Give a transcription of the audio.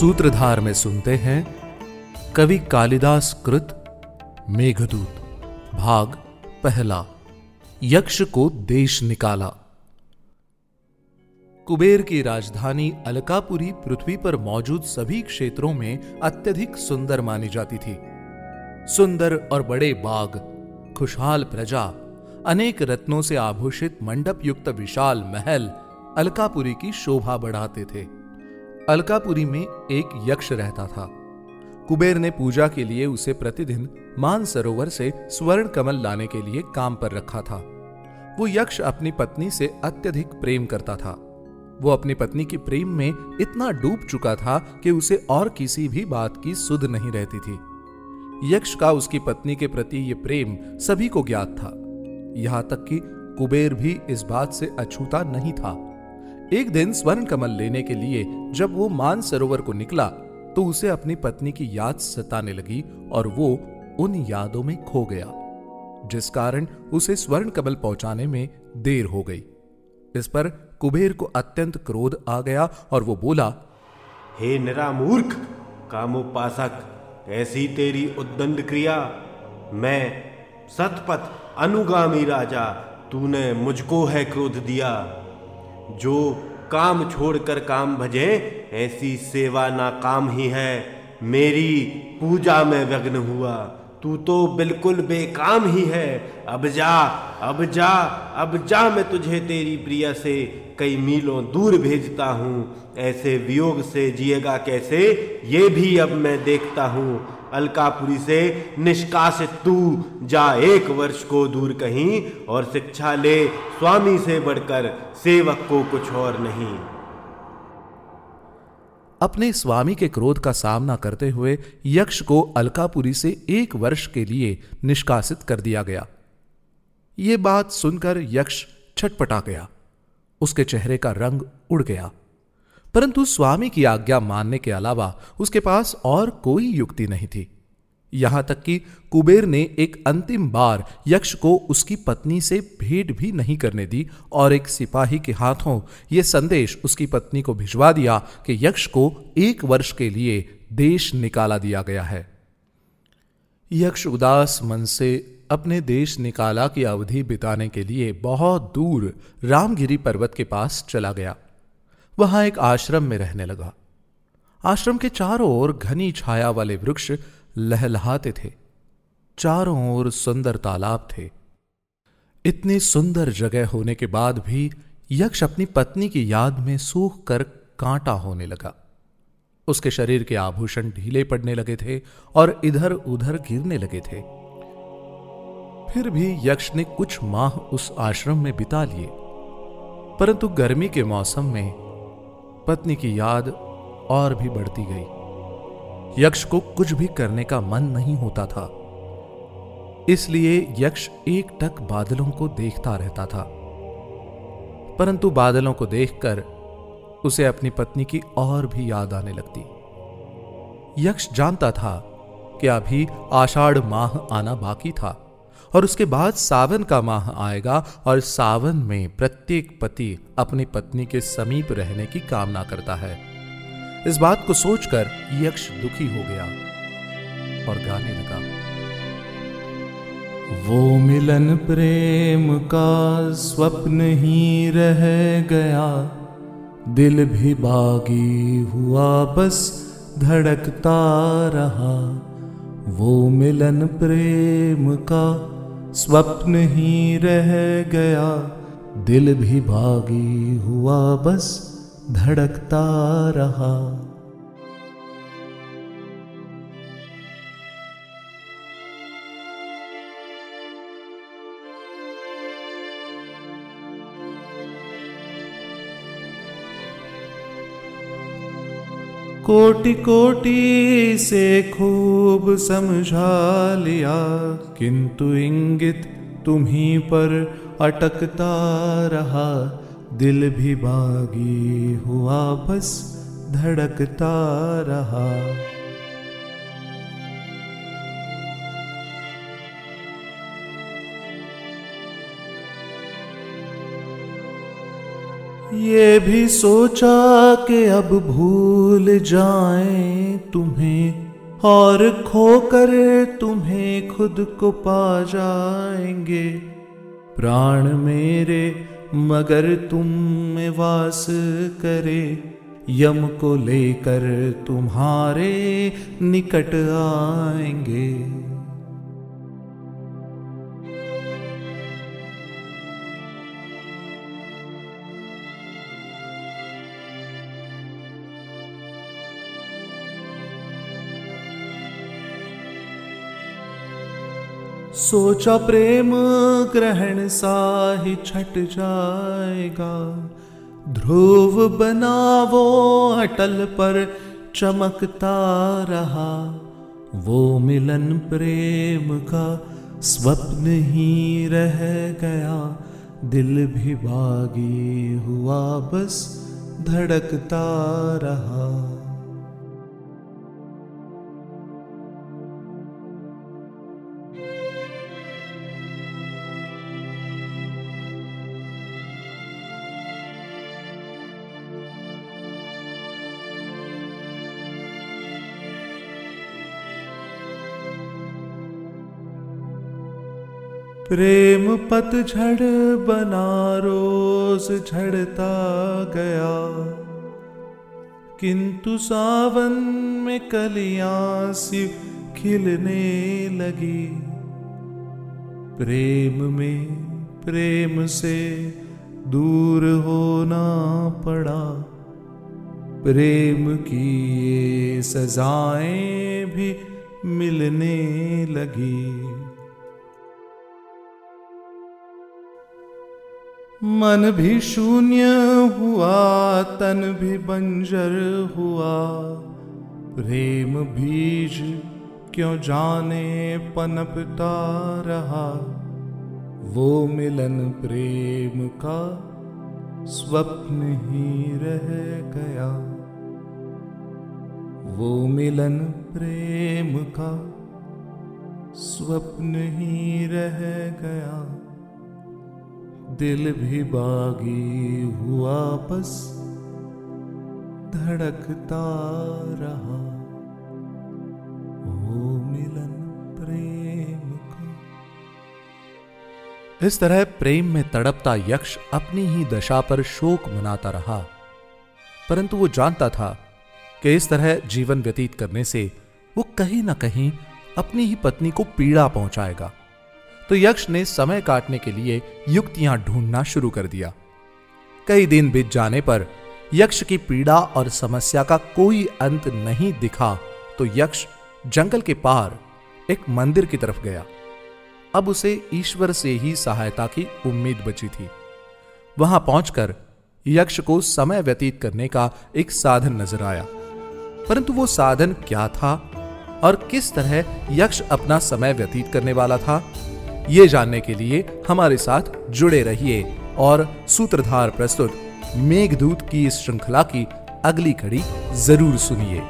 सूत्रधार में सुनते हैं, कवि कालिदास कृत, मेघदूत, भाग पहला, यक्ष को देश निकाला। कुबेर की राजधानी अलकापुरी पृथ्वी पर मौजूद सभी क्षेत्रों में अत्यधिक सुंदर मानी जाती थी। सुंदर और बड़े बाग, खुशहाल प्रजा, अनेक रत्नों से आभूषित मंडप युक्त विशाल महल अलकापुरी की शोभा बढ़ाते थे। अलकापुरी में एक यक्ष रहता था। कुबेर ने पूजा के लिए उसे प्रतिदिन मान सरोवर से स्वर्ण कमल लाने के लिए काम पर रखा था। वो यक्ष अपनी पत्नी से अत्यधिक प्रेम करता था। वो अपनी पत्नी के प्रेम में इतना डूब चुका था कि उसे और किसी भी बात की सुध नहीं रहती थी। यक्ष का उसकी पत्नी के प्रति ये प्रेम सभी को ज्ञात था। यहाँ तक कि कुबेर भी इस बात से अछूता नहीं था। एक दिन स्वर्ण कमल लेने के लिए जब वो मान सरोवर को निकला तो उसे अपनी पत्नी की याद सताने लगी और वो उन यादों में खो गया, जिस कारण उसे स्वर्ण कमल पहुँचाने में देर हो गई। इस पर कुबेर को अत्यंत क्रोध आ गया और वो बोला, हे निरामूर्ख, कामोपासक, ऐसी तेरी उद्दंड क्रिया, मैं सतपथ, अनुगामी राजा, तूने मुझको है क्रोध दिया। जो काम छोड़कर काम भजे, ऐसी सेवा ना काम ही है। मेरी पूजा में व्यग्न हुआ, तू तो बिल्कुल बेकाम ही है। अब जा अब जा अब जा मैं तुझे तेरी प्रिया से कई मीलों दूर भेजता हूँ। ऐसे वियोग से जिएगा कैसे, ये भी अब मैं देखता हूँ। अलकापुरी से निष्कासित तू जा एक वर्ष को दूर कहीं और शिक्षा ले स्वामी से बढ़कर सेवक को कुछ और नहीं। अपने स्वामी के क्रोध का सामना करते हुए यक्ष को अलकापुरी से एक वर्ष के लिए निष्कासित कर दिया गया। यह बात सुनकर यक्ष छटपटा गया। उसके चेहरे का रंग उड़ गया। परंतु स्वामी की आज्ञा मानने के अलावा उसके पास और कोई युक्ति नहीं थी। यहाँ तक कि कुबेर ने एक अंतिम बार यक्ष को उसकी पत्नी से भेंट भी नहीं करने दी और एक सिपाही के हाथों यह संदेश उसकी पत्नी को भिजवा दिया कि यक्ष को एक वर्ष के लिए देश निकाला दिया गया है। यक्ष उदास मन से अपने देश निकाला की अवधि बिताने के लिए बहुत दूर रामगिरी पर्वत के पास चला गया। वहाँ एक आश्रम में रहने लगा। आश्रम के चारों ओर घनी छाया वाले वृक्ष लहलहाते थे। चारों ओर सुंदर तालाब थे। इतनी सुंदर जगह होने के बाद भी यक्ष अपनी पत्नी की याद में सूख कर कांटा होने लगा। उसके शरीर के आभूषण ढीले पड़ने लगे थे और इधर उधर गिरने लगे थे। फिर भी यक्ष ने कुछ माह उस आश्रम में बिता लिए। परंतु गर्मी के मौसम में पत्नी की याद और भी बढ़ती गई। यक्ष को कुछ भी करने का मन नहीं होता था। इसलिए यक्ष एक टक बादलों को देखता रहता था। परंतु बादलों को देखकर उसे अपनी पत्नी की और भी याद आने लगती। यक्ष जानता था कि अभी आषाढ़ माह आना बाकी था। और उसके बाद सावन का माह आएगा और सावन में प्रत्येक पति अपनी पत्नी के समीप रहने की कामना करता है। इस बात को सोचकर यक्ष दुखी हो गया और गाने लगा। वो मिलन प्रेम का स्वप्न ही रह गया। दिल भी बागी हुआ, बस धड़कता रहा। वो मिलन प्रेम का स्वप्न ही रह गया। दिल भी भागी हुआ बस धड़कता रहा। कोटि कोटि से खूब समझा लिया, किंतु इंगित तुम्ही पर अटकता रहा। दिल भी बागी हुआ, बस धड़कता रहा। ये भी सोचा कि अब भूल जाएँ तुम्हें, और खोकर तुम्हें खुद को पा जाएँगे। प्राण मेरे, मगर तुम में वास करे, यम को लेकर तुम्हारे निकट आएँगे। सोचा प्रेम ग्रहण सा ही छट जाएगा। ध्रुव बना वो अटल पर चमकता रहा। वो मिलन प्रेम का स्वप्न ही रह गया। दिल भी बागी हुआ, बस धड़कता रहा। प्रेम पतझड़ बना रोज झड़ता गया। किंतु सावन में कलियाँ सी खिलने लगी। प्रेम में प्रेम से दूर होना पड़ा। प्रेम की ये सजाएँ भी मिलने लगी। मन भी शून्य हुआ, तन भी बंजर हुआ। प्रेम बीज क्यों जाने पनपता रहा? वो मिलन प्रेम का स्वप्न ही रह गया। वो मिलन प्रेम का स्वप्न ही रह गया। दिल भी बागी हुआ बस, धड़कता रहा। मिलन प्रेम इस तरह प्रेम में तड़पता यक्ष अपनी ही दशा पर शोक मनाता रहा। परंतु वो जानता था कि इस तरह जीवन व्यतीत करने से वो कहीं ना कहीं अपनी ही पत्नी को पीड़ा पहुंचाएगा। तो यक्ष ने समय काटने के लिए युक्तियाँ ढूंढना शुरू कर दिया। कई दिन बीत जाने पर यक्ष की पीड़ा और समस्या का कोई अंत नहीं दिखा तो यक्ष जंगल के पार एक मंदिर की तरफ़ गया। अब उसे ईश्वर से ही सहायता की उम्मीद बची थी। वहाँ पहुंचकर यक्ष को समय व्यतीत करने का एक साधन नज़र आया। परंतु वो साधन क्या था और किस तरह यक्ष अपना समय व्यतीत करने वाला था? ये जानने के लिए हमारे साथ जुड़े रहिए और सूत्रधार प्रस्तुत मेघदूत की इस श्रृंखला की अगली कड़ी ज़रूर सुनिए।